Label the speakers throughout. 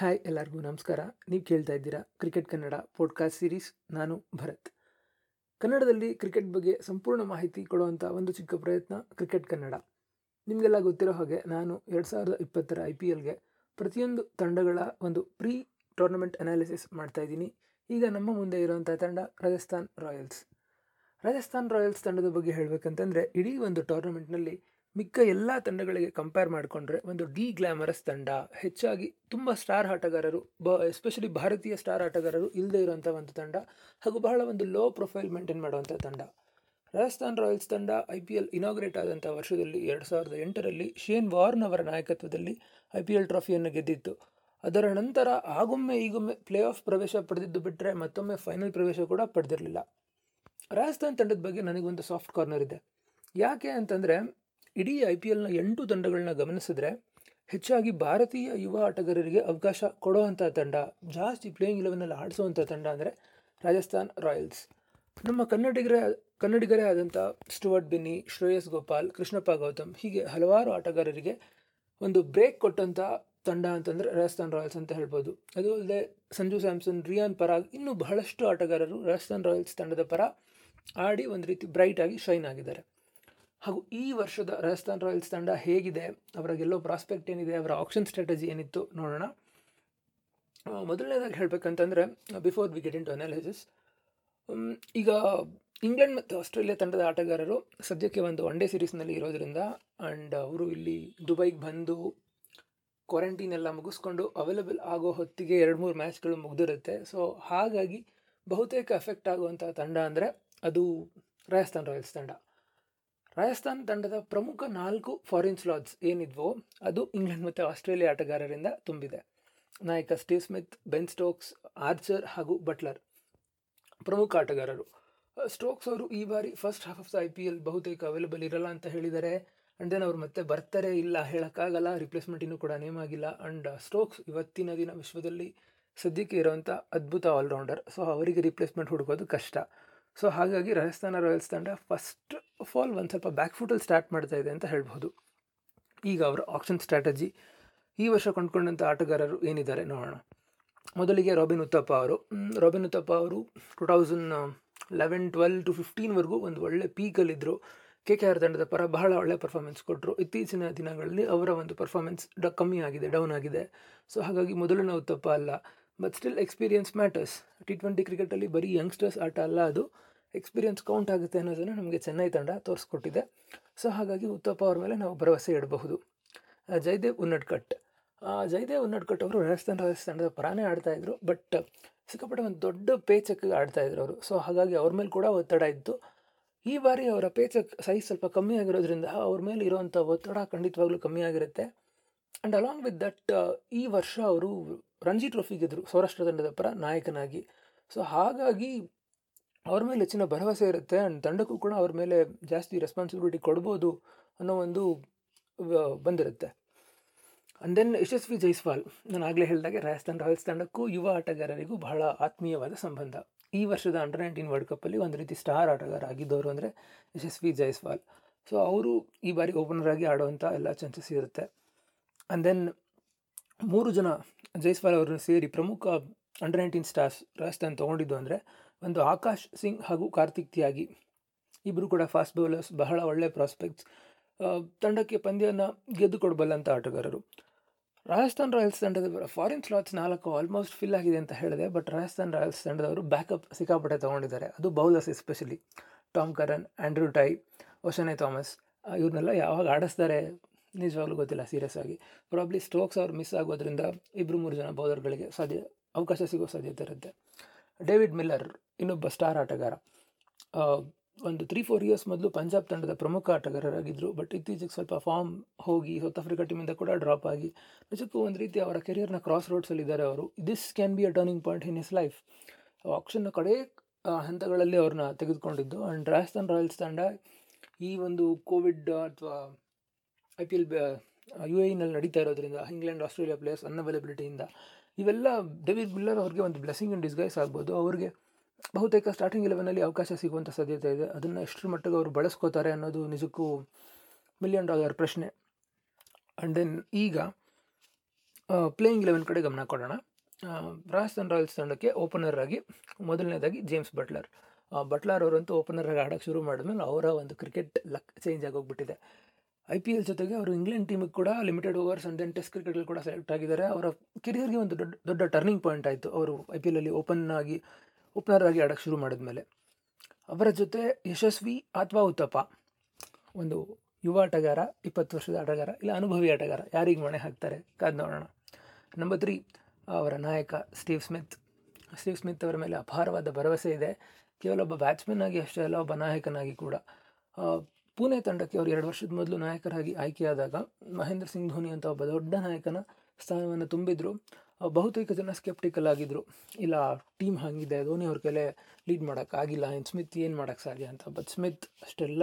Speaker 1: Hi ಎಲ್ಲರಿಗೂ ನಮಸ್ಕಾರ. ನೀವು ಕೇಳ್ತಾ ಇದ್ದೀರಾ ಕ್ರಿಕೆಟ್ ಕನ್ನಡ ಪಾಡ್ಕಾಸ್ಟ್ ಸೀರೀಸ್ ನಾನು ಭರತ್. ಕನ್ನಡದಲ್ಲಿ ಕ್ರಿಕೆಟ್ ಬಗ್ಗೆ ಸಂಪೂರ್ಣ ಮಾಹಿತಿ ಕೊಡುವಂಥ ಒಂದು ಚಿಕ್ಕ ಪ್ರಯತ್ನ ಕ್ರಿಕೆಟ್ ಕನ್ನಡ ನಿಮಗೆಲ್ಲ ಗೊತ್ತಿರೋ ಹಾಗೆ ನಾನು ಎರಡು ಸಾವಿರದ ಇಪ್ಪತ್ತರ ಐ ಪಿ ಎಲ್ಗೆ ಪ್ರತಿಯೊಂದು ತಂಡಗಳ ಒಂದು ಪ್ರೀ ಟೂರ್ನಮೆಂಟ್ ಅನಾಲಿಸಿಸ್ ಮಾಡ್ತಾ ಇದ್ದೀನಿ. ಈಗ ನಮ್ಮ ಮುಂದೆ ಇರುವಂಥ ತಂಡ ರಾಜಸ್ಥಾನ್ ರಾಯಲ್ಸ್ ರಾಜಸ್ಥಾನ್ ರಾಯಲ್ಸ್ ತಂಡದ ಬಗ್ಗೆ ಹೇಳಬೇಕಂತಂದರೆ ಇಡೀ ಒಂದು ಟೂರ್ನಮೆಂಟ್ನಲ್ಲಿ ಮಿಕ್ಕ ಎಲ್ಲ ತಂಡಗಳಿಗೆ ಕಂಪೇರ್ ಮಾಡಿಕೊಂಡ್ರೆ ಒಂದು ಡಿ ಗ್ಲಾಮರಸ್ ತಂಡ, ಹೆಚ್ಚಾಗಿ ತುಂಬ ಸ್ಟಾರ್ ಆಟಗಾರರು, ಬ ಎಸ್ಪೆಷಲಿ ಭಾರತೀಯ ಸ್ಟಾರ್ ಆಟಗಾರರು ಇಲ್ಲದೆ ಇರುವಂಥ ಒಂದು ತಂಡ, ಹಾಗೂ ಬಹಳ ಒಂದು ಲೋ ಪ್ರೊಫೈಲ್ ಮೇಂಟೈನ್ ಮಾಡುವಂಥ ತಂಡ. ರಾಜಸ್ಥಾನ್ ರಾಯಲ್ಸ್ ತಂಡ ಐ ಪಿ ಎಲ್ ಇನಾಗ್ರೇಟ್ ಆದಂಥ ವರ್ಷದಲ್ಲಿ ಎರಡು ಸಾವಿರದ ಎಂಟರಲ್ಲಿ ಶೇನ್ ವಾರ್ನ್ ಅವರ ನಾಯಕತ್ವದಲ್ಲಿ ಐ ಪಿ ಎಲ್ ಟ್ರಾಫಿಯನ್ನು ಗೆದ್ದಿತ್ತು. ಅದರ ನಂತರ ಆಗೊಮ್ಮೆ ಈಗೊಮ್ಮೆ ಪ್ಲೇ ಆಫ್ ಪ್ರವೇಶ ಪಡೆದಿದ್ದು ಬಿಟ್ಟರೆ ಮತ್ತೊಮ್ಮೆ ಫೈನಲ್ ಪ್ರವೇಶ ಕೂಡ ಪಡೆದಿರಲಿಲ್ಲ. ರಾಜಸ್ಥಾನ್ ತಂಡದ ಬಗ್ಗೆ ನನಗೊಂದು ಸಾಫ್ಟ್ ಕಾರ್ನರ್ ಇದೆ. ಯಾಕೆ ಅಂತಂದರೆ ಇಡೀ ಐ ಪಿ ಎಲ್ನ ಎಂಟು ತಂಡಗಳನ್ನ ಗಮನಿಸಿದ್ರೆ ಹೆಚ್ಚಾಗಿ ಭಾರತೀಯ ಯುವ ಆಟಗಾರರಿಗೆ ಅವಕಾಶ ಕೊಡುವಂಥ ತಂಡ, ಜಾಸ್ತಿ ಪ್ಲೇಯಿಂಗ್ ಇಲೆವೆನಲ್ಲಿ ಆಡಿಸುವಂಥ ತಂಡ ಅಂದರೆ ರಾಜಸ್ಥಾನ್ ರಾಯಲ್ಸ್. ನಮ್ಮ ಕನ್ನಡಿಗರೇ ಕನ್ನಡಿಗರೇ ಆದಂಥ ಸ್ಟುವರ್ಟ್ ಬಿನ್ನಿ, ಶ್ರೇಯಸ್ ಗೋಪಾಲ್, ಕೃಷ್ಣಪ್ಪ ಗೌತಮ್ ಹೀಗೆ ಹಲವಾರು ಆಟಗಾರರಿಗೆ ಒಂದು ಬ್ರೇಕ್ ಕೊಟ್ಟಂಥ ತಂಡ ಅಂತಂದರೆ ರಾಜಸ್ಥಾನ್ ರಾಯಲ್ಸ್ ಅಂತ ಹೇಳ್ಬೋದು. ಅದು ಅಲ್ಲದೆ ಸಂಜು ಸ್ಯಾಮ್ಸನ್, ರಿಯಾನ್ ಪರಾಗ್ ಇನ್ನೂ ಬಹಳಷ್ಟು ಆಟಗಾರರು ರಾಜಸ್ಥಾನ್ ರಾಯಲ್ಸ್ ತಂಡದ ಪರ ಆಡಿ ಒಂದು ರೀತಿ ಬ್ರೈಟ್ ಆಗಿ ಶೈನ್ ಆಗಿದ್ದಾರೆ. ಹಾಗೂ ಈ ವರ್ಷದ ರಾಜಸ್ಥಾನ್ ರಾಯಲ್ಸ್ ತಂಡ ಹೇಗಿದೆ, ಅವರ ಗೆಲ್ಲೋ ಪ್ರಾಸ್ಪೆಕ್ಟ್ ಏನಿದೆ, ಅವರ ಆಪ್ಷನ್ ಸ್ಟ್ರಾಟಜಿ ಏನಿತ್ತು ನೋಡೋಣ. ಮೊದಲನೇದಾಗಿ ಹೇಳಬೇಕಂತಂದರೆ, before we get into analysis ಈಗ ಇಂಗ್ಲೆಂಡ್ ಮತ್ತು ಆಸ್ಟ್ರೇಲಿಯಾ ತಂಡದ ಆಟಗಾರರು ಸದ್ಯಕ್ಕೆ ಒಂದು ಒನ್ ಡೇ ಸೀರೀಸ್ನಲ್ಲಿ ಇರೋದರಿಂದ ಆ್ಯಂಡ್ ಅವರು ಇಲ್ಲಿ ದುಬೈಗೆ ಬಂದು ಕ್ವಾರಂಟೈನ್ ಎಲ್ಲ ಮುಗಿಸ್ಕೊಂಡು ಅವೈಲೇಬಲ್ ಆಗೋ ಹೊತ್ತಿಗೆ ಎರಡು ಮೂರು ಮ್ಯಾಚ್ಗಳು ಮುಗಿದಿರುತ್ತೆ. ಸೊ, ಹಾಗಾಗಿ ಬಹುತೇಕ ಎಫೆಕ್ಟ್ ಆಗುವಂಥ ತಂಡ ಅಂದರೆ ಅದು ರಾಜಸ್ಥಾನ್ ರಾಯಲ್ಸ್ ತಂಡ. ರಾಜಸ್ಥಾನ್ ತಂಡದ ಪ್ರಮುಖ ನಾಲ್ಕು ಫಾರಿನ್ ಸ್ಲಾಟ್ಸ್ ಏನಿದ್ವೋ ಅದು ಇಂಗ್ಲೆಂಡ್ ಮತ್ತು ಆಸ್ಟ್ರೇಲಿಯಾ ಆಟಗಾರರಿಂದ ತುಂಬಿದೆ. ನಾಯಕ Steve Smith, Ben Stokes, Archer ಹಾಗೂ ಬಟ್ಲರ್ ಪ್ರಮುಖ ಆಟಗಾರರು. ಸ್ಟೋಕ್ಸ್ ಅವರು ಈ ಬಾರಿ first half of the I P L ಬಹುತೇಕ ಅವೈಲೇಬಲ್ ಇರಲ್ಲ ಅಂತ ಹೇಳಿದ್ದಾರೆ ಆ್ಯಂಡ್ ದೆನ್ ಅವ್ರು ಮತ್ತೆ ಬರ್ತಾರೆ ಇಲ್ಲ ಹೇಳೋಕ್ಕಾಗಲ್ಲ ರಿಪ್ಲೇಸ್ಮೆಂಟ್ ಇನ್ನೂ ಕೂಡ ನೇಮ್ ಆಗಿಲ್ಲ ಆ್ಯಂಡ್ ಸ್ಟೋಕ್ಸ್ ಇವತ್ತಿನ ದಿನ ವಿಶ್ವದಲ್ಲಿ ಸದ್ಯಕ್ಕೆ ಇರೋವಂಥ ಅದ್ಭುತ ಆಲ್ರೌಂಡರ್ ಸೊ ಅವರಿಗೆ ರಿಪ್ಲೇಸ್ಮೆಂಟ್ ಹುಡುಕೋದು ಕಷ್ಟ. ಸೊ ಹಾಗಾಗಿ ರಾಜಸ್ಥಾನ ರಾಯಲ್ಸ್ ತಂಡ ಫಸ್ಟ್ ಆಫ್ ಆಲ್ ಒಂದು ಸ್ವಲ್ಪ ಬ್ಯಾಕ್ ಫುಟಲ್ಲಿ ಸ್ಟಾರ್ಟ್ ಮಾಡ್ತಾ ಇದೆ ಅಂತ ಹೇಳ್ಬೋದು ಈಗ ಅವರ ಆಕ್ಷನ್ ಸ್ಟ್ರಾಟಜಿ ಈ ವರ್ಷ ಕೊಂಡ್ಕೊಂಡಂಥ ಆಟಗಾರರು ಏನಿದ್ದಾರೆ ನೋಡೋಣ. ಮೊದಲಿಗೆ ರಾಬಿನ್ ಉತ್ತಪ್ಪ ಅವರು. ರಾಬಿನ್ ಉತ್ತಪ್ಪ ಅವರು two thousand eleven twelve to ಫಿಫ್ಟೀನ್ವರೆಗೂ ಒಂದು ಒಳ್ಳೆ ಪೀಕಲ್ಲಿದ್ದರು ಕೆ ಕೆ ಆರ್ ತಂಡದ ಪರ ಬಹಳ ಒಳ್ಳೆ ಪರ್ಫಾರ್ಮೆನ್ಸ್ ಕೊಟ್ಟರು ಇತ್ತೀಚಿನ ದಿನಗಳಲ್ಲಿ ಅವರ ಒಂದು ಪರ್ಫಾರ್ಮೆನ್ಸ್ ಡ, ಕಮ್ಮಿ ಆಗಿದೆ ಡೌನ್ ಆಗಿದೆ. ಸೊ ಹಾಗಾಗಿ ಮೊದಲನೇ ಉತ್ತಪ್ಪ ಅಲ್ಲ. But still experience matters T twenty ಕ್ರಿಕೆಟಲ್ಲಿ ಬರೀ ಯಂಗ್ಸ್ಟರ್ಸ್ ಆಟ ಅಲ್ಲ ಅದು. ಎಕ್ಸ್ಪೀರಿಯನ್ಸ್ ಕೌಂಟ್ ಆಗುತ್ತೆ ಅನ್ನೋದನ್ನು ನಮಗೆ ಚೆನ್ನೈ ತಂಡ ತೋರಿಸ್ಕೊಟ್ಟಿದೆ. ಸೊ ಹಾಗಾಗಿ ಉತ್ತಪ್ಪ ಅವ್ರ ಮೇಲೆ ನಾವು ಭರವಸೆ ಇಡಬಹುದು. ಜಯದೇವ್ ಉನ್ನಡ್ಕಟ್ ಜಯದೇವ್ ಉನ್ನಡ್ಕಟ್ ಅವರು ರಾಜಸ್ಥಾನ್ ರಾಯಲ್ಸ್ ತಂಡದ ಪರಾನೇ ಆಡ್ತಾಯಿದ್ರು ಬಟ್ ಸಿಕ್ಕಾಪಟ್ಟೆ ಒಂದು ದೊಡ್ಡ ಪೇಚಕ್ ಆಡ್ತಾಯಿದ್ರು ಅವರು. ಸೊ ಹಾಗಾಗಿ ಅವ್ರ ಮೇಲೆ ಕೂಡ ಒತ್ತಡ ಇತ್ತು. ಈ ಬಾರಿ ಅವರ ಪೇಚಕ್ ಸೈಜ್ ಸ್ವಲ್ಪ ಕಮ್ಮಿ ಆಗಿರೋದ್ರಿಂದ ಅವ್ರ ಮೇಲೆ ಇರೋವಂಥ ಒತ್ತಡ ಖಂಡಿತವಾಗ್ಲೂ ಕಮ್ಮಿ ಆಗಿರುತ್ತೆ. ಆ್ಯಂಡ್ ಅಲಾಂಗ್ ವಿತ್ ದಟ್ ಈ ವರ್ಷ ಅವರು ರಂಜಿ ಟ್ರೋಫಿ ಗೆದ್ದರು ಸೌರಾಷ್ಟ್ರ ತಂಡದ ಪರ ನಾಯಕನಾಗಿ. ಸೊ ಹಾಗಾಗಿ ಅವ್ರ ಮೇಲೆ ಹೆಚ್ಚಿನ ಭರವಸೆ ಇರುತ್ತೆ ಆ್ಯಂಡ್ ತಂಡಕ್ಕೂ ಕೂಡ ಅವ್ರ ಮೇಲೆ ಜಾಸ್ತಿ ರೆಸ್ಪಾನ್ಸಿಬಿಲಿಟಿ ಕೊಡ್ಬೋದು ಅನ್ನೋ ಒಂದು ಬಂದಿರುತ್ತೆ. And then Yashasvi Jaiswal. ನಾನು ಆಗಲೇ ಹೇಳಿದಾಗೆ ರಾಜಸ್ಥಾನ್ ರಾಯಲ್ಸ್ ತಂಡಕ್ಕೂ ಯುವ ಆಟಗಾರರಿಗೂ ಬಹಳ ಆತ್ಮೀಯವಾದ ಸಂಬಂಧ. ಈ ವರ್ಷದ ಅಂಡರ್ ನೈನ್ಟೀನ್ ವರ್ಲ್ಡ್ ಕಪ್ಪಲ್ಲಿ ಒಂದು ರೀತಿ ಸ್ಟಾರ್ ಆಟಗಾರ ಆಗಿದ್ದವರು ಅಂದರೆ ಯಶಸ್ವಿ ಜೈಸ್ವಾಲ್. ಸೊ ಅವರು ಈ ಬಾರಿ ಓಪನರ್ ಆಗಿ ಆಡುವಂಥ ಎಲ್ಲ ಚಾನ್ಸಸ್ ಇರುತ್ತೆ. ಆ್ಯಂಡ್ ದೆನ್ ಮೂರು ಜನ ಜೈಸ್ವಾಲ್ ಅವರನ್ನು ಸೇರಿ ಪ್ರಮುಖ ಅಂಡರ್ ನೈನ್ಟೀನ್ ಸ್ಟಾರ್ಸ್ ರಾಜಸ್ಥಾನ್ ತೊಗೊಂಡಿದ್ದು ಅಂದರೆ ಒಂದು ಆಕಾಶ್ ಸಿಂಗ್ ಹಾಗೂ ಕಾರ್ತಿಕ್ ತ್ಯಾಗಿ. ಇಬ್ಬರು ಕೂಡ ಫಾಸ್ಟ್ ಬೌಲರ್ಸ್ ಬಹಳ ಒಳ್ಳೆ ಪ್ರಾಸ್ಪೆಕ್ಟ್ಸ್ ತಂಡಕ್ಕೆ ಪಂದ್ಯವನ್ನು ಗೆದ್ದು ಕೊಡಬಲ್ಲಂಥ ಆಟಗಾರರು. ರಾಜಸ್ಥಾನ್ ರಾಯಲ್ಸ್ ತಂಡದ ಫಾರಿನ್ ಸ್ಲಾಟ್ಸ್ ನಾಲ್ಕು ಆಲ್ಮೋಸ್ಟ್ ಫಿಲ್ ಆಗಿದೆ ಅಂತ ಹೇಳಿದೆ ಬಟ್ ರಾಜಸ್ಥಾನ್ ರಾಯಲ್ಸ್ ತಂಡದವರು ಬ್ಯಾಕಪ್ ಸಿಕ್ಕಾಪಟ್ಟೆ ತೊಗೊಂಡಿದ್ದಾರೆ. ಅದು bowlers especially Tom Curran Andrew Tye Oshane Thomas ಇವ್ರನ್ನೆಲ್ಲ ಯಾವಾಗ ಆಡಿಸ್ತಾರೆ ನಿಜವಾಗ್ಲೂ ಗೊತ್ತಿಲ್ಲ ಸೀರಿಯಸ್ ಆಗಿ. ಪ್ರಾಬ್ಲಿ ಸ್ಟೋಕ್ಸ್ ಅವ್ರು ಮಿಸ್ ಆಗೋದ್ರಿಂದ ಇಬ್ಬರು ಮೂರು ಜನ ಬೌಲರ್ಗಳಿಗೆ ಸಾಧ್ಯ, ಅವಕಾಶ ಸಿಗೋ ಸಾಧ್ಯತೆ ಇರುತ್ತೆ. ಡೇವಿಡ್ ಮಿಲ್ಲರ್ ಇನ್ನೊಬ್ಬ ಸ್ಟಾರ್ ಆಟಗಾರ. ಒಂದು ತ್ರೀ ಫೋರ್ ಇಯರ್ಸ್ ಮೊದಲು ಪಂಜಾಬ್ ತಂಡದ ಪ್ರಮುಖ ಆಟಗಾರರಾಗಿದ್ದರು ಬಟ್ ಇತ್ತೀಚೆಗೆ ಸ್ವಲ್ಪ ಫಾರ್ಮ್ ಹೋಗಿ ಸೌತ್ ಆಫ್ರಿಕಾ ಟೀಮಿಂದ ಕೂಡ ಡ್ರಾಪ್ ಆಗಿ. ನಿಜಕ್ಕೂ ಒಂದು ರೀತಿ ಅವರ ಕೆರಿಯರ್ನ ಕ್ರಾಸ್ ರೋಡ್ಸಲ್ಲಿದ್ದಾರೆ ಅವರು. This can be a turning point in his life ಆಪ್ಷನ್ನ ಕಡೆ ಹಂತಗಳಲ್ಲಿ ಅವ್ರನ್ನ ತೆಗೆದುಕೊಂಡಿದ್ದು. ಆ್ಯಂಡ್ ರಾಜಸ್ಥಾನ್ ರಾಯಲ್ಸ್ ತಂಡ ಈ ಒಂದು ಕೋವಿಡ್ ಅಥವಾ ಐ ಪಿ ಎಲ್ ಯು ಎನಲ್ಲಿ ನಡೀತಾ ಇರೋದ್ರಿಂದ, ಇಂಗ್ಲೆಂಡ್, ಆಸ್ಟ್ರೇಲಿಯಾ ಪ್ಲೇಯರ್ಸ್ ಅನ್ಅವೈಲಬಿಲಿಟಿಯಿಂದ ಇವೆಲ್ಲ ಡೇವಿಡ್ ಮಿಲ್ಲರ್ ಅವ್ರಿಗೆ ಒಂದು ಬ್ಲೆಸ್ಸಿಂಗ್ ಇನ್ ಡಿಸ್ಗೈಸ್ ಆಗ್ಬೋದು. ಅವ್ರಿಗೆ ಬಹುತೇಕ ಸ್ಟಾರ್ಟಿಂಗ್ ಇಲೆವೆನಲ್ಲಿ ಅವಕಾಶ ಸಿಗುವಂಥ ಸಾಧ್ಯತೆ ಇದೆ. ಅದನ್ನು ಎಷ್ಟರ ಮಟ್ಟಿಗೆ ಅವರು ಬಳಸ್ಕೋತಾರೆ ಅನ್ನೋದು ನಿಜಕ್ಕೂ ಮಿಲಿಯನ್ ಡಾಲರ್ ಪ್ರಶ್ನೆ. ಆ್ಯಂಡ್ ದೆನ್ ಈಗ ಪ್ಲೇಯಿಂಗ್ ಇಲೆವೆನ್ ಕಡೆ ಗಮನ ಕೊಡೋಣ. ರಾಜಸ್ಥಾನ್ ರಾಯಲ್ಸ್ ತಂಡಕ್ಕೆ ಓಪನರ್ ಆಗಿ ಮೊದಲನೇದಾಗಿ ಜೇಮ್ಸ್ ಬಟ್ಲರ್ ಬಟ್ಲರ್ ಅವರಂತೂ ಓಪನರ್ ಆಗಿ ಆಡೋಕ್ಕೆ ಶುರು ಮಾಡಿದ್ಮೇಲೆ ಅವರ ಒಂದು ಕ್ರಿಕೆಟ್ ಲಕ್ ಚೇಂಜ್ ಆಗೋಗ್ಬಿಟ್ಟಿದೆ. ಐ ಪಿ ಎಲ್ ಜೊತೆಗೆ ಅವರು ಇಂಗ್ಲೆಂಡ್ ಟೀಮಿಗೆ ಕೂಡ limited overs and then test ಕ್ರಿಕೆಟಲ್ಲಿ ಕೂಡ ಸೆಲೆಕ್ಟ್ ಆಗಿದ್ದಾರೆ. ಅವರ ಕೆರಿಯರ್ಗೆ ಒಂದು ದೊಡ್ಡ ದೊಡ್ಡ ಟರ್ನಿಂಗ್ ಪಾಯಿಂಟ್ ಆಯಿತು. ಅವರು ಐ ಪಿ ಎಲ್ಲಲ್ಲಿ ಓಪನ್ ಆಗಿ ಓಪನರ್ ಆಗಿ ಆಡೋಕ್ಕೆ ಶುರು ಮಾಡಿದ್ಮೇಲೆ. ಅವರ ಜೊತೆ ಯಶಸ್ವಿ ಅಥವಾ ಉತ್ತಪ್ಪ, ಒಂದು ಯುವ ಆಟಗಾರ, ಇಪ್ಪತ್ತು ವರ್ಷದ ಆಟಗಾರ, ಇಲ್ಲ ಅನುಭವಿ ಆಟಗಾರ. ಯಾರಿಗೆ ಮಣೆ ಹಾಕ್ತಾರೆ? ಕಾದ್ ನೋಡೋಣ. ನಂಬರ್ ತ್ರೀ ಅವರ ನಾಯಕ ಸ್ಟೀವ್ ಸ್ಮಿತ್ ಸ್ಟೀವ್ ಸ್ಮಿತ್ ಅವರ ಮೇಲೆ ಅಪಾರವಾದ ಭರವಸೆ ಇದೆ. ಕೇವಲ ಒಬ್ಬ ಬ್ಯಾಟ್ಸ್ಮನ್ ಆಗಿ ಅಷ್ಟೇ ಅಲ್ಲ, ಒಬ್ಬ ನಾಯಕನಾಗಿ ಕೂಡ. ಪುಣೆ ತಂಡಕ್ಕೆ ಅವರು ಎರಡು ವರ್ಷದ ಮೊದಲು ನಾಯಕರಾಗಿ ಆಯ್ಕೆಯಾದಾಗ ಮಹೇಂದ್ರ ಸಿಂಗ್ ಧೋನಿ ಅಂತ ಒಬ್ಬ ದೊಡ್ಡ ನಾಯಕನ ಸ್ಥಾನವನ್ನು ತುಂಬಿದ್ರು. ಬಹುತೇಕ ಜನ ಸ್ಕೆಪ್ಟಿಕಲ್ ಆಗಿದ್ರು. ಇಲ್ಲ ಟೀಮ್ ಹಾಗಿದೆ, ಧೋನಿ ಅವ್ರ ಕೈಲೇ ಲೀಡ್ ಮಾಡೋಕ್ಕಾಗಿಲ್ಲ ಇನ್ನು ಸ್ಮಿತ್ ಏನು ಮಾಡೋಕ್ಕೆ ಸಾಧ್ಯ ಅಂತ. ಬಟ್ ಸ್ಮಿತ್ ಅಷ್ಟೆಲ್ಲ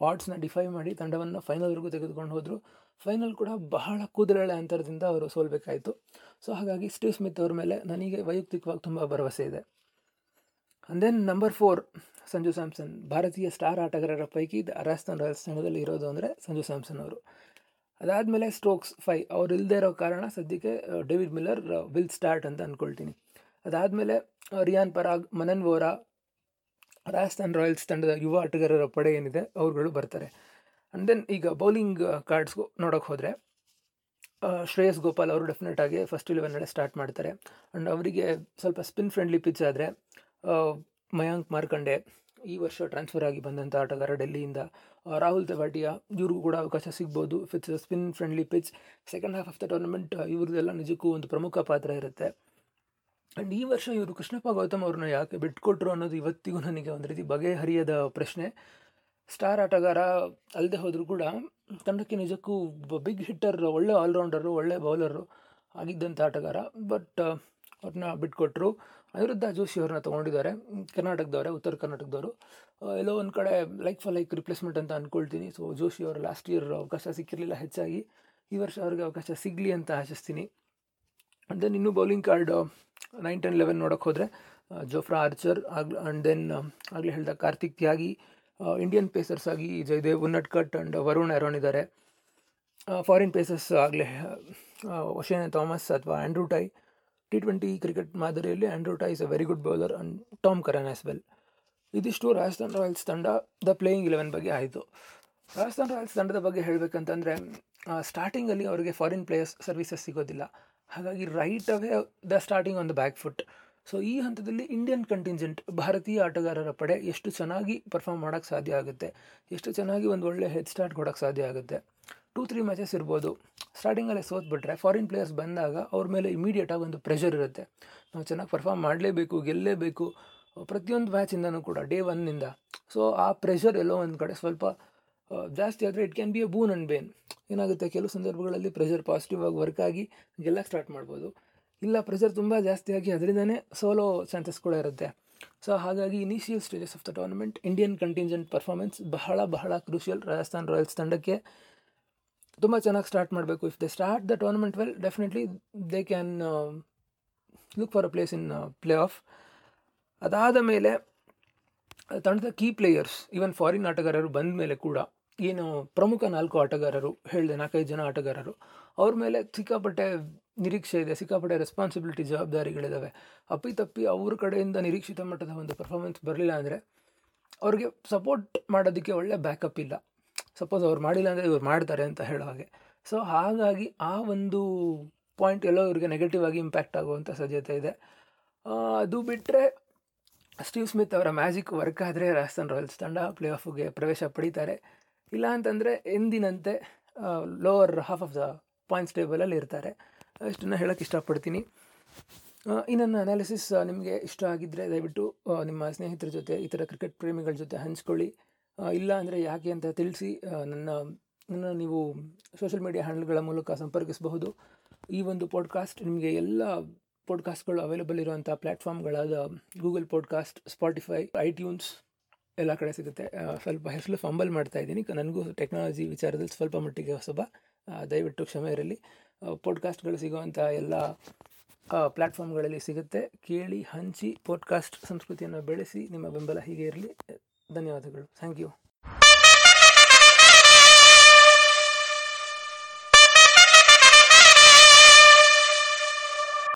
Speaker 1: ಆಡ್ಸ್ನ ಡಿಫೈ ಮಾಡಿ ತಂಡವನ್ನು ಫೈನಲ್ವರೆಗೂ ತೆಗೆದುಕೊಂಡು ಹೋದರು. ಫೈನಲ್ ಕೂಡ ಬಹಳ ಕೂದಲೆಳೆ ಅಂತರದಿಂದ ಅವರು ಸೋಲ್ಬೇಕಾಯಿತು. ಸೊ ಹಾಗಾಗಿ ಸ್ಟೀವ್ ಸ್ಮಿತ್ ಅವ್ರ ಮೇಲೆ ನನಗೆ ವೈಯಕ್ತಿಕವಾಗಿ ತುಂಬ ಭರವಸೆ ಇದೆ. And then number four Sanju Samson ಭಾರತೀಯ ಸ್ಟಾರ್ ಆಟಗಾರರ ಪೈಕಿ ರಾಜಸ್ಥಾನ್ ರಾಯಲ್ಸ್ ತಂಡದಲ್ಲಿ ಇರೋದು ಅಂದರೆ ಸಂಜು ಸ್ಯಾಮ್ಸನ್ ಅವರು. ಅದಾದಮೇಲೆ ಸ್ಟ್ರೋಕ್ಸ್ ಫೈ ಅವ್ರು ಇಲ್ಲದೆ ಇರೋ ಕಾರಣ ಸದ್ಯಕ್ಕೆ ಡೇವಿಡ್ ಮಿಲ್ಲರ್ ವಿಲ್ ಸ್ಟಾರ್ಟ್ ಅಂತ ಅಂದ್ಕೊಳ್ತೀನಿ ಅದಾದಮೇಲೆ ರಿಯಾನ್ ಪರಾಗ್ ಮನನ್ ವೋರಾ ರಾಜಸ್ಥಾನ್ ರಾಯಲ್ಸ್ ತಂಡದ ಯುವ ಆಟಗಾರರ ಪಡೆ ಏನಿದೆ, ಅವ್ರುಗಳು ಬರ್ತಾರೆ. ಆ್ಯಂಡ್ ದೆನ್ ಈಗ ಬೌಲಿಂಗ್ ಕಾರ್ಡ್ಸ್ಗೂ ನೋಡೋಕೆ ಹೋದರೆ ಶ್ರೇಯಸ್ ಗೋಪಾಲ್ ಅವರು ಡೆಫಿನೆಟ್ ಆಗಿ ಫಸ್ಟ್ ಇಲೆವೆನ್ನಲ್ಲೇ ಸ್ಟಾರ್ಟ್ ಮಾಡ್ತಾರೆ. ಆ್ಯಂಡ್ ಅವರಿಗೆ ಸ್ವಲ್ಪ ಸ್ಪಿನ್ ಫ್ರೆಂಡ್ಲಿ ಪಿಚ್ ಆದರೆ ಮಯಾಂಕ್ ಮಾರ್ಕಂಡೆ ಈ ವರ್ಷ ಟ್ರಾನ್ಸ್ಫರ್ ಆಗಿ ಬಂದಂಥ ಆಟಗಾರ ಡೆಲ್ಲಿಯಿಂದ ರಾಹುಲ್ ತೆವಾಟಿಯಾ ಇವ್ರಿಗೂ ಕೂಡ ಅವಕಾಶ ಸಿಗ್ಬೋದು. Fits spin friendly pitch second half of the tournament ಇವ್ರದ್ದೆಲ್ಲ ನಿಜಕ್ಕೂ ಒಂದು ಪ್ರಮುಖ ಪಾತ್ರ ಇರುತ್ತೆ. ಆ್ಯಂಡ್ ಈ ವರ್ಷ ಇವರು ಕೃಷ್ಣಪ್ಪ ಗೌತಮ್ ಅವ್ರನ್ನ ಯಾಕೆ ಬಿಟ್ಕೊಟ್ರು ಅನ್ನೋದು ಇವತ್ತಿಗೂ ನನಗೆ ಒಂದು ರೀತಿ ಬಗೆಹರಿಯದ ಪ್ರಶ್ನೆ. ಸ್ಟಾರ್ ಆಟಗಾರ ಅಲ್ಲದೆ ಹೋದರೂ ಕೂಡ ತಂಡಕ್ಕೆ ನಿಜಕ್ಕೂ ಬಿಗ್ ಹಿಟ್ಟರ್ ಒಳ್ಳೆ ಆಲ್ರೌಂಡರು ಒಳ್ಳೆ ಬೌಲರು ಆಗಿದ್ದಂಥ ಆಟಗಾರ. ಬಟ್ ಅವ್ರನ್ನ ಬಿಟ್ಕೊಟ್ರು. ಅನಿರುದ್ಧ ಜೋಶಿ ಅವ್ರನ್ನ ತೊಗೊಂಡಿದ್ದಾರೆ ಕರ್ನಾಟಕದವರೇ, ಉತ್ತರ ಕರ್ನಾಟಕದವರು. ಎಲ್ಲೋ ಒಂದು ಕಡೆ ಲೈಕ್ ಫಾರ್ ಲೈಕ್ ರಿಪ್ಲೇಸ್ಮೆಂಟ್ ಅಂತ ಅಂದ್ಕೊಳ್ತೀನಿ ಸೊ ಜೋಶಿ ಅವರು ಲಾಸ್ಟ್ ಇಯರ್ ಅವಕಾಶ ಸಿಕ್ಕಿರಲಿಲ್ಲ ಹೆಚ್ಚಾಗಿ. ಈ ವರ್ಷ ಅವ್ರಿಗೆ ಅವಕಾಶ ಸಿಗಲಿ ಅಂತ ಆಶಿಸ್ತೀನಿ. ಆ್ಯಂಡ್ ದೆನ್ ಇನ್ನೂ bowling card nine ten eleven ನೋಡೋಕೆ ಹೋದರೆ ಜೋಫ್ರಾ ಆರ್ಚರ್ ಆಗ್ ಆ್ಯಂಡ್ ದೆನ್ ಆಗಲೇ ಹೇಳ್ದ ಕಾರ್ತಿಕ್ ತ್ಯಾಗಿ ಇಂಡಿಯನ್ ಪೇಸರ್ಸ್ ಆಗಿ ಜಯದೇವ್ ಉನ್ನಟ್ಕಟ್ ಆ್ಯಂಡ್ ವರುಣ್ ಎರೋನ್ ಇದ್ದಾರೆ ಫಾರಿನ್ ಪೇಸರ್ಸ್ ಆಗಲೇ ಒಶೇನ್ ಥಾಮಸ್ ಅಥವಾ Andrew Tye T twenty cricket ಮಾದರಿಯಲ್ಲಿ Andrew Tye is a very good bowler and Tom Curran as well ಇದಿಷ್ಟು ರಾಜಸ್ಥಾನ್ ರಾಯಲ್ಸ್ ತಂಡ ದ ಪ್ಲೇಯಿಂಗ್ ಇಲೆವೆನ್ ಬಗ್ಗೆ ಆಯಿತು. ರಾಜಸ್ಥಾನ್ ರಾಯಲ್ಸ್ ತಂಡದ ಬಗ್ಗೆ ಹೇಳಬೇಕಂತಂದರೆ ಸ್ಟಾರ್ಟಿಂಗಲ್ಲಿ ಅವರಿಗೆ ಫಾರಿನ್ ಪ್ಲೇಯರ್ಸ್ ಸರ್ವಿಸಸ್ ಸಿಗೋದಿಲ್ಲ. ಹಾಗಾಗಿ right away the starting on the back foot so ಈ ಹಂತದಲ್ಲಿ ಇಂಡಿಯನ್ ಕಂಟಿಂಜೆಂಟ್ ಭಾರತೀಯ ಆಟಗಾರರ ಪಡೆ ಎಷ್ಟು ಚೆನ್ನಾಗಿ ಪರ್ಫಾರ್ಮ್ ಮಾಡೋಕ್ಕೆ ಸಾಧ್ಯ ಆಗುತ್ತೆ? ಎಷ್ಟು ಚೆನ್ನಾಗಿ ಒಂದು ಒಳ್ಳೆ ಹೆಡ್ ಸ್ಟಾರ್ಟ್ ಕೊಡೋಕ್ಕೆ ಸಾಧ್ಯ ಆಗುತ್ತೆ? ಟೂ ತ್ರೀ ಮ್ಯಾಚಸ್ ಇರ್ಬೋದು. ಸ್ಟಾರ್ಟಿಂಗಲ್ಲೇ ಸೋತ್ಬಿಟ್ರೆ ಫಾರಿನ್ ಪ್ಲೇಯರ್ಸ್ ಬಂದಾಗ ಅವ್ರ ಮೇಲೆ ಇಮಿಡಿಯೇಟಾಗಿ ಒಂದು ಪ್ರೆಷರ್ ಇರುತ್ತೆ. ನಾವು ಚೆನ್ನಾಗಿ ಪರ್ಫಾರ್ಮ್ ಮಾಡಲೇಬೇಕು ಗೆಲ್ಲಲೇಬೇಕು ಪ್ರತಿಯೊಂದು ಮ್ಯಾಚಿಂದನೂ ಕೂಡ ಡೇ ಒನ್ನಿಂದ ಸೊ ಆ ಪ್ರೆಷರ್ ಎಲ್ಲೋ ಒಂದು ಕಡೆ ಸ್ವಲ್ಪ ಜಾಸ್ತಿ ಆದರೆ it can be a boon and bane ಏನಾಗುತ್ತೆ? ಕೆಲವು ಸಂದರ್ಭಗಳಲ್ಲಿ ಪ್ರೆಷರ್ ಪಾಸಿಟಿವ್ ಆಗಿ ವರ್ಕ್ ಆಗಿ ಗೆಲ್ಲಕ್ಕೆ ಸ್ಟಾರ್ಟ್ ಮಾಡ್ಬೋದು. ಇಲ್ಲ ಪ್ರೆಷರ್ ತುಂಬ ಜಾಸ್ತಿ ಆಗಿ ಅದರಿಂದನೇ ಸೋಲೋ ಚಾನ್ಸಸ್ ಕೂಡ ಇರುತ್ತೆ. ಸೊ ಹಾಗಾಗಿ initial stages of the tournament Indian contingent performance ಬಹಳ ಬಹಳ ಕ್ರೂಷಿಯಲ್ ರಾಜಸ್ಥಾನ್ ರಾಯಲ್ಸ್ ತಂಡಕ್ಕೆ ತುಂಬ ಚೆನ್ನಾಗಿ ಸ್ಟಾರ್ಟ್ ಮಾಡಬೇಕು. If they start the tournament well definitely they can look for a place in playoff ಅದಾದ ಮೇಲೆ, ತಂಡದ ಕೀ ಪ್ಲೇಯರ್ಸ್ ಈವನ್ ಫಾರಿನ್ ಆಟಗಾರರು ಬಂದ ಮೇಲೆ ಕೂಡ ಏನು ಪ್ರಮುಖ ನಾಲ್ಕು ಆಟಗಾರರು ಹೇಳಿದೆ ನಾಲ್ಕೈದು ಜನ ಆಟಗಾರರು, ಅವ್ರ ಮೇಲೆ ಸಿಕ್ಕಾಪಟ್ಟೆ ನಿರೀಕ್ಷೆ ಇದೆ, ಸಿಕ್ಕಾಪಟ್ಟೆ ರೆಸ್ಪಾನ್ಸಿಬಿಲಿಟಿ ಜವಾಬ್ದಾರಿಗಳಿದ್ದಾವೆ ಅಪ್ಪಿತಪ್ಪಿ ಅವ್ರ ಕಡೆಯಿಂದ ನಿರೀಕ್ಷಿತ ಮಟ್ಟದ ಒಂದು ಪರ್ಫಾರ್ಮೆನ್ಸ್ ಬರಲಿಲ್ಲ ಅಂದರೆ, ಅವ್ರಿಗೆ ಸಪೋರ್ಟ್ ಮಾಡೋದಕ್ಕೆ ಒಳ್ಳೆ ಬ್ಯಾಕಪ್ ಇಲ್ಲ. ಸಪೋಸ್ ಅವ್ರು ಮಾಡಿಲ್ಲ ಅಂದರೆ ಇವ್ರು ಮಾಡ್ತಾರೆ ಅಂತ ಹೇಳೋ ಹಾಗೆ. ಸೊ ಹಾಗಾಗಿ ಆ ಒಂದು ಪಾಯಿಂಟ್ ಎಲ್ಲೋ ಇವ್ರಿಗೆ ನೆಗೆಟಿವ್ ಆಗಿ ಇಂಪ್ಯಾಕ್ಟ್ ಆಗುವಂಥ ಸಾಧ್ಯತೆ ಇದೆ. ಅದು ಬಿಟ್ಟರೆ ಸ್ಟೀವ್ ಸ್ಮಿತ್ ಅವರ ಮ್ಯಾಜಿಕ್ ವರ್ಕ್ ಆದರೆ ರಾಜಸ್ಥಾನ್ ರಾಯಲ್ಸ್ ತಂಡ ಪ್ಲೇ ಆಫ್ಗೆ ಪ್ರವೇಶ ಪಡೀತಾರೆ. ಇಲ್ಲ ಅಂತಂದರೆ ಎಂದಿನಂತೆ lower half of the points ಟೇಬಲಲ್ಲಿ ಇರ್ತಾರೆ. ಇಷ್ಟನ್ನು ಹೇಳೋಕ್ಕೆ ಇಷ್ಟಪಡ್ತೀನಿ. ಈ ನನ್ನ ಅನಾಲಿಸಿಸ್ ನಿಮಗೆ ಇಷ್ಟ ಆಗಿದ್ದರೆ ದಯವಿಟ್ಟು ನಿಮ್ಮ ಸ್ನೇಹಿತರ ಜೊತೆ, ಇತರ ಕ್ರಿಕೆಟ್ ಪ್ರೇಮಿಗಳ ಜೊತೆ ಹಂಚ್ಕೊಳ್ಳಿ. ಇಲ್ಲ ಅಂದರೆ ಯಾಕೆ ಅಂತ ತಿಳಿಸಿ ನನ್ನ ನನ್ನ ನೀವು ಸೋಷಿಯಲ್ ಮೀಡಿಯಾ ಹ್ಯಾಂಡಲ್ಗಳ ಮೂಲಕ ಸಂಪರ್ಕಿಸಬಹುದು. ಈ ಒಂದು ಪಾಡ್ಕಾಸ್ಟ್ ನಿಮಗೆ ಎಲ್ಲ ಪಾಡ್ಕಾಸ್ಟ್ಗಳು ಅವೈಲೇಬಲ್ ಇರುವಂಥ ಪ್ಲ್ಯಾಟ್ಫಾರ್ಮ್ಗಳಾದ ಗೂಗಲ್ ಪಾಡ್ಕಾಸ್ಟ್ ಸ್ಪಾಟಿಫೈ ಐಟ್ಯೂನ್ಸ್ ಎಲ್ಲ ಕಡೆ ಸಿಗುತ್ತೆ. ಸ್ವಲ್ಪ ಹೆಸರು ಫಂಬಲ್ ಮಾಡ್ತಾ ಇದ್ದೀನಿ. ನನಗೂ ಟೆಕ್ನಾಲಜಿ ವಿಚಾರದಲ್ಲಿ ಸ್ವಲ್ಪ ಮಟ್ಟಿಗೆ ಹೊಸಬ ದಯವಿಟ್ಟು ಕ್ಷಮೆ ಇರಲಿ. ಪಾಡ್ಕಾಸ್ಟ್ಗಳು ಸಿಗುವಂಥ ಎಲ್ಲ ಪ್ಲ್ಯಾಟ್ಫಾರ್ಮ್ಗಳಲ್ಲಿ ಸಿಗುತ್ತೆ. ಕೇಳಿ, ಹಂಚಿ ಪಾಡ್ಕಾಸ್ಟ್ ಸಂಸ್ಕೃತಿಯನ್ನು ಬೆಳೆಸಿ, ನಿಮ್ಮ ಬೆಂಬಲ ಹೀಗೆ ಇರಲಿ. ಧನ್ಯವಾದಗಳು ಥ್ಯಾಂಕ್ ಯು